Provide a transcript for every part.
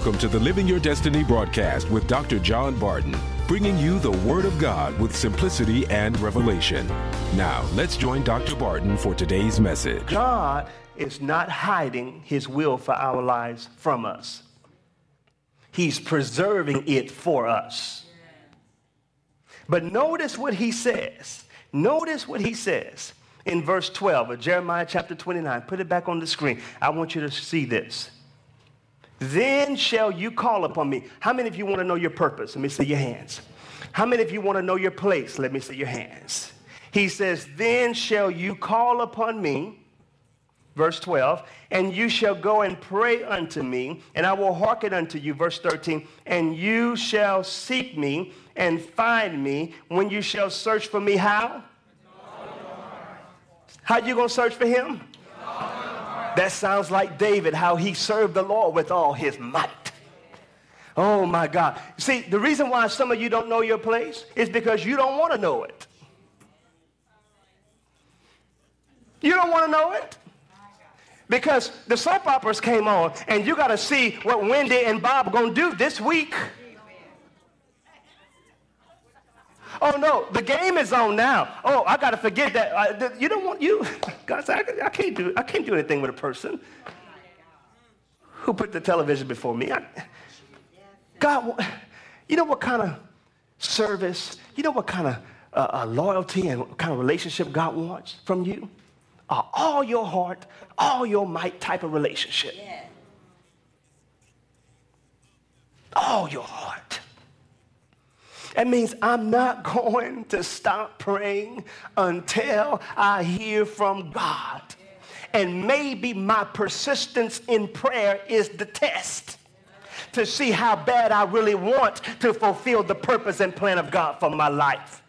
Welcome to the Living Your Destiny broadcast with Dr. John Barton, bringing you the Word of God with simplicity and revelation. Now, let's join Dr. Barton for today's message. God is not hiding his will for our lives from us, he's preserving it for us. But notice what he says. Notice what he says in verse 12 of Jeremiah chapter 29. Put it back on the screen. I want you to see this. Then shall you call upon me. How many of you want to know your purpose? Let me see your hands. How many of you want to know your place? Let me see your hands. He says, Then shall you call upon me, verse 12, and you shall go and pray unto me, and I will hearken unto you, verse 13, and you shall seek me and find me when you shall search for me. How? How you going to search for him? That sounds like David, how he served the Lord with all his might. Oh my God. See, the reason why some of you don't know your place is because you don't want to know it. You don't want to know it. Because the soap operas came on, and you got to see what Wendy and Bob are going to do this week. Oh no, the game is on now. Oh, I got to forget that. Uh, you don't want you. God said, I, I, can't do. I can't do anything with a person who put the television before me. I, God, you know what kind of service? You know what kind of uh, uh, loyalty and what kind of relationship God wants from you? Uh, all your heart, all your might type of relationship. Yeah. All your heart. That means I'm not going to stop praying until I hear from God. And maybe my persistence in prayer is the test to see how bad I really want to fulfill the purpose and plan of God for my life.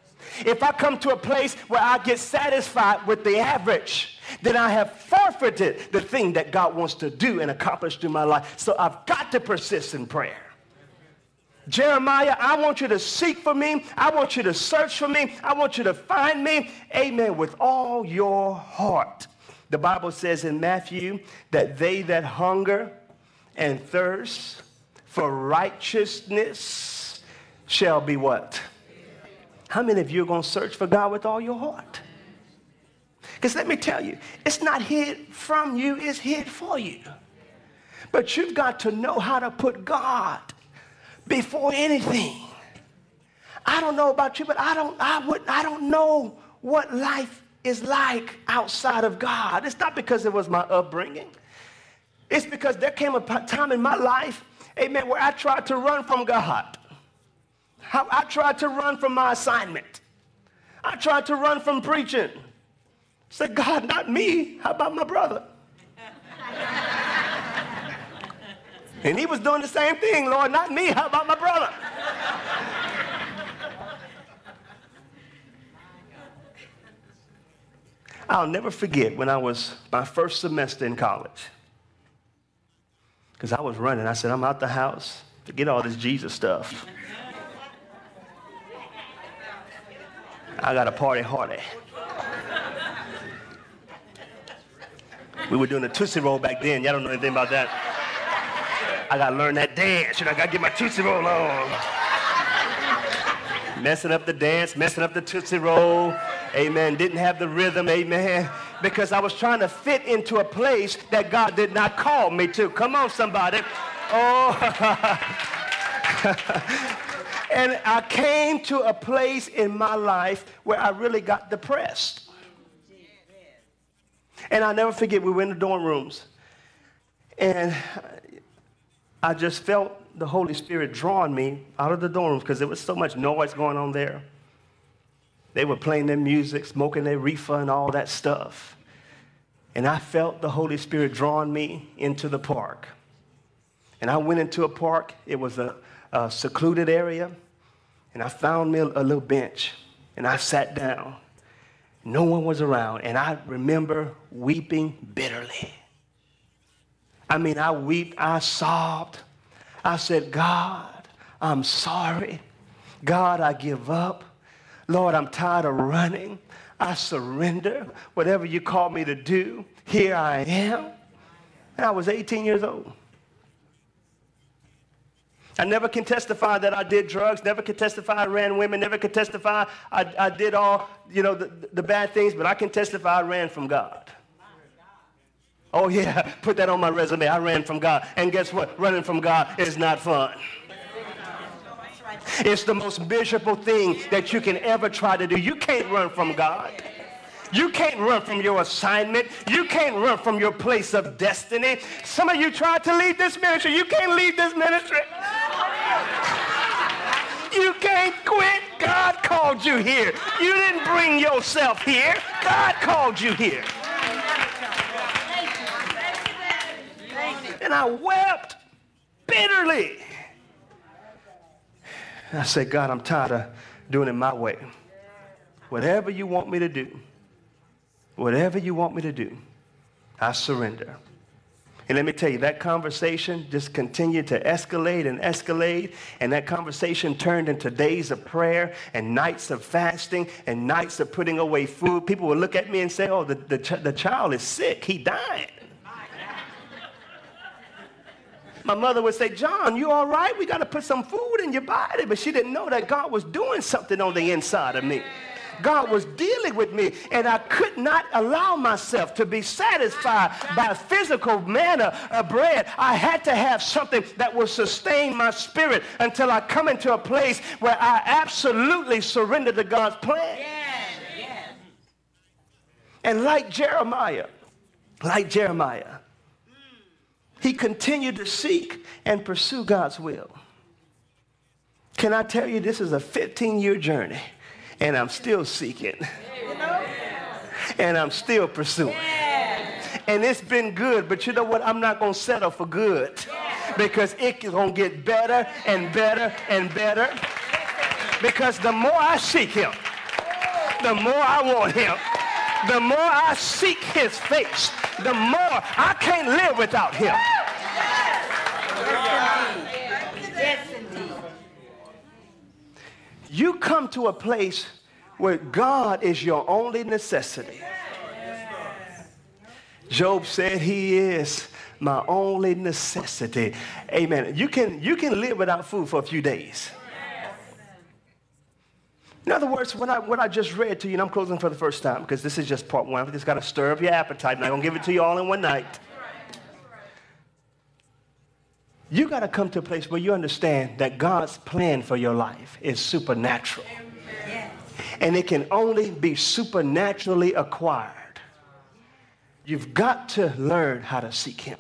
If I come to a place where I get satisfied with the average, then I have forfeited the thing that God wants to do and accomplish through my life. So I've got to persist in prayer. Jeremiah, I want you to seek for me. I want you to search for me. I want you to find me. Amen. With all your heart. The Bible says in Matthew that they that hunger and thirst for righteousness shall be what? How many of you are going to search for God with all your heart? Because let me tell you, it's not hid from you, it's hid for you. But you've got to know how to put God before anything. I don't know about you, but I don't, I would, I don't know what life is like outside of God. It's not because it was my upbringing. It's because there came a time in my life, amen, where I tried to run from God. I, tried to run from my assignment. I tried to run from preaching. Said, God, not me. How about my brother? And he was doing the same thing, Lord, not me. How about my brother? I'll never forget when I was my first semester in college. Because I was running. I said, I'm out the house. Forget all this Jesus stuff. I got a party hardy. We were doing a Tootsie Roll back then. Y'all don't know anything about that. I gotta learn that dance. You know, I gotta get my Tootsie Roll on. messing up the dance, messing up the Tootsie Roll. Amen. Didn't have the rhythm. Amen. Because I was trying to fit into a place that God did not call me to. Come on, somebody. Oh. and I came to a place in my life where I really got depressed. And I'll never forget, we were in the dorm rooms. And I just felt the Holy Spirit drawing me out of the dorms because there was so much noise going on there. They were playing their music, smoking their reefer, and all that stuff. And I felt the Holy Spirit drawing me into the park. And I went into a park, it was a, a secluded area, and I found me a, a little bench, and I sat down. No one was around, and I remember weeping bitterly. I mean, I wept, I sobbed. I said, God, I'm sorry. God, I give up. Lord, I'm tired of running. I surrender. Whatever you call me to do, here I am. And I was 18 years old. I never can testify that I did drugs, never can testify I ran women, never can testify I, I did all, you know, the, the bad things, but I can testify I ran from God. Oh, yeah, put that on my resume. I ran from God. And guess what? Running from God is not fun. It's the most miserable thing that you can ever try to do. You can't run from God. You can't run from your assignment. You can't run from your place of destiny. Some of you tried to leave this ministry. You can't leave this ministry. You can't quit. God called you here. You didn't bring yourself here. God called you here. And I wept bitterly. I said, God, I'm tired of doing it my way. Whatever you want me to do, whatever you want me to do, I surrender. And let me tell you, that conversation just continued to escalate and escalate. And that conversation turned into days of prayer and nights of fasting and nights of putting away food. People would look at me and say, Oh, the, the, ch- the child is sick. He died. My mother would say, John, you all right? We got to put some food in your body. But she didn't know that God was doing something on the inside of me. God was dealing with me, and I could not allow myself to be satisfied by physical manna of bread. I had to have something that will sustain my spirit until I come into a place where I absolutely surrender to God's plan. Yes, yes. And like Jeremiah, like Jeremiah, he continued to seek and pursue God's will. Can I tell you, this is a 15 year journey, and I'm still seeking, and I'm still pursuing. And it's been good, but you know what? I'm not going to settle for good because it's going to get better and better and better. Because the more I seek Him, the more I want Him, the more I seek His face, the more I can't live without Him. You come to a place where God is your only necessity. Job said he is my only necessity. Amen. You can, you can live without food for a few days. In other words, what I, what I just read to you, and I'm closing for the first time because this is just part one. I just got to stir up your appetite. I'm not going to give it to you all in one night. You got to come to a place where you understand that God's plan for your life is supernatural. And it can only be supernaturally acquired. You've got to learn how to seek Him.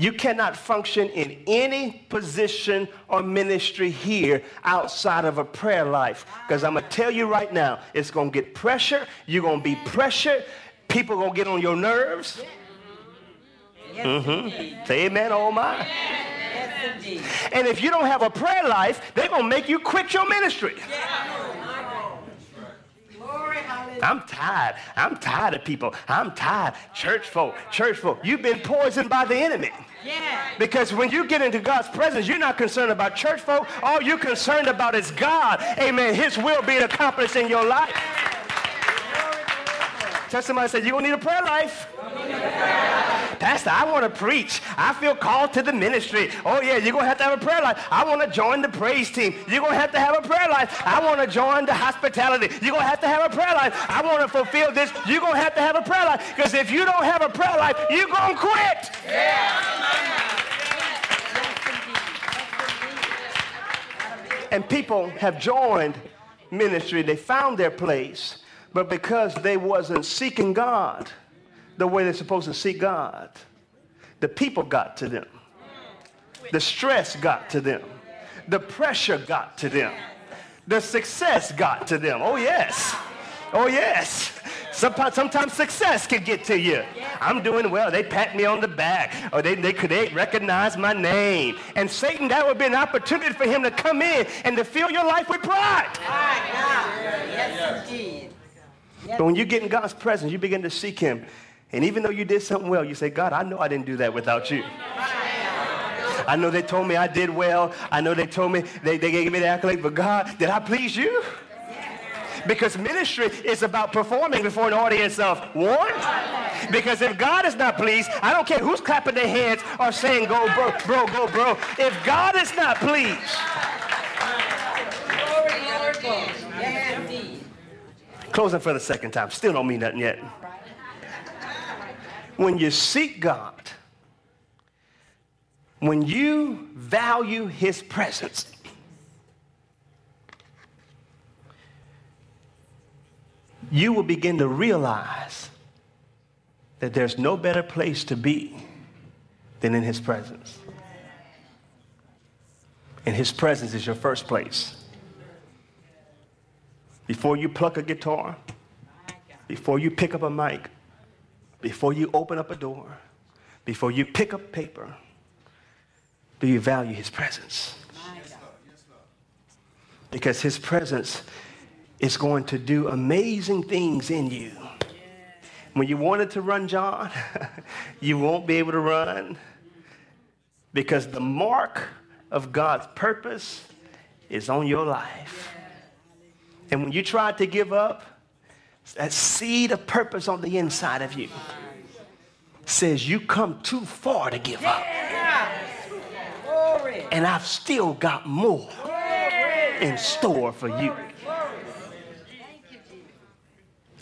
You cannot function in any position or ministry here outside of a prayer life. Because I'm going to tell you right now, it's going to get pressure. You're going to be pressured. People are going to get on your nerves. Mm-hmm. Say amen, oh my. and if you don't have a prayer life, they're going to make you quit your ministry. I'm tired. I'm tired of people. I'm tired. Church folk, church folk. You've been poisoned by the enemy. Yeah. Because when you get into God's presence, you're not concerned about church folk. All you're concerned about is God. Amen. His will being accomplished in your life. Tell somebody, say, you're going to need a prayer life. Pastor, I want to preach. I feel called to the ministry. Oh, yeah, you're going to have to have a prayer life. I want to join the praise team. You're going to have to have a prayer life. I want to join the hospitality. You're going to have to have a prayer life. I want to fulfill this. You're going to have to have a prayer life. Because if you don't have a prayer life, you're going to quit. And people have joined ministry. They found their place but because they wasn't seeking God the way they're supposed to seek God, the people got to them. The stress got to them. The pressure got to them. The success got to them. Oh, yes. Oh, yes. Sometimes, sometimes success can get to you. I'm doing well. They pat me on the back. Or they, they, they recognize my name. And Satan, that would be an opportunity for him to come in and to fill your life with pride. Yes, indeed. But when you get in God's presence, you begin to seek Him. And even though you did something well, you say, God, I know I didn't do that without you. I know they told me I did well. I know they told me they, they gave me the accolade, but God, did I please you? Because ministry is about performing before an audience of one. Because if God is not pleased, I don't care who's clapping their hands or saying, go, bro, bro, go, bro. If God is not pleased, closing for the second time, still don't mean nothing yet. When you seek God, when you value his presence, you will begin to realize that there's no better place to be than in his presence. And his presence is your first place. Before you pluck a guitar, before you pick up a mic, before you open up a door, before you pick up paper, do you value his presence? Because his presence is going to do amazing things in you. When you wanted to run, John, you won't be able to run because the mark of God's purpose is on your life. And when you try to give up, that seed of purpose on the inside of you says you come too far to give up. And I've still got more in store for you.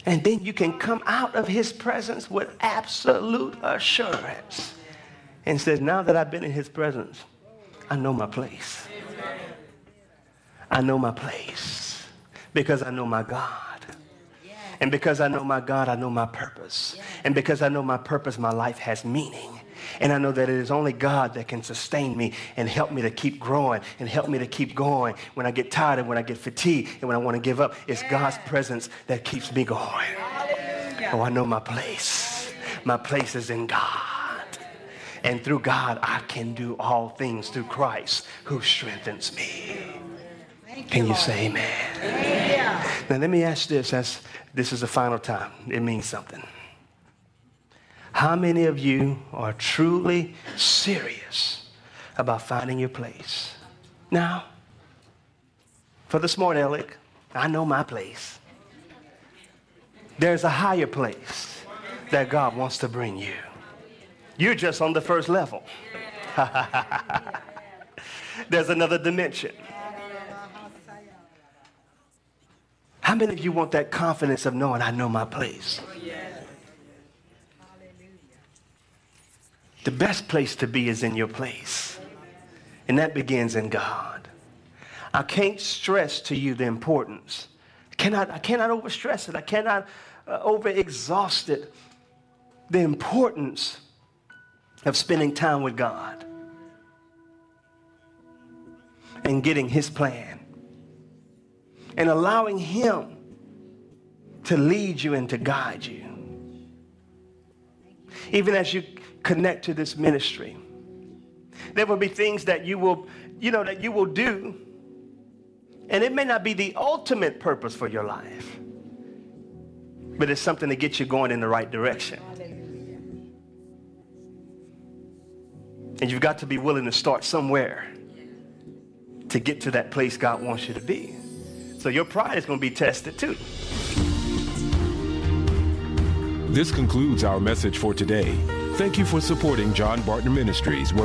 And then you can come out of his presence with absolute assurance and says, now that I've been in his presence, I know my place. I know my place because I know my God. And because I know my God, I know my purpose. And because I know my purpose, my life has meaning. And I know that it is only God that can sustain me and help me to keep growing and help me to keep going when I get tired and when I get fatigued and when I want to give up. It's God's presence that keeps me going. Oh, I know my place. My place is in God. And through God, I can do all things through Christ who strengthens me. Can you say amen? Now, let me ask this as this is the final time. It means something. How many of you are truly serious about finding your place? Now, for this morning, Alec, I know my place. There's a higher place that God wants to bring you. You're just on the first level. There's another dimension. How many of you want that confidence of knowing I know my place? The best place to be is in your place. And that begins in God. I can't stress to you the importance. I cannot, I cannot overstress it. I cannot uh, overexhaust it. The importance of spending time with God and getting his plan and allowing him to lead you and to guide you. Even as you connect to this ministry. There will be things that you will, you know, that you will do, and it may not be the ultimate purpose for your life, but it's something to get you going in the right direction. And you've got to be willing to start somewhere to get to that place God wants you to be. So your pride is going to be tested too. This concludes our message for today. Thank you for supporting John Barton Ministries.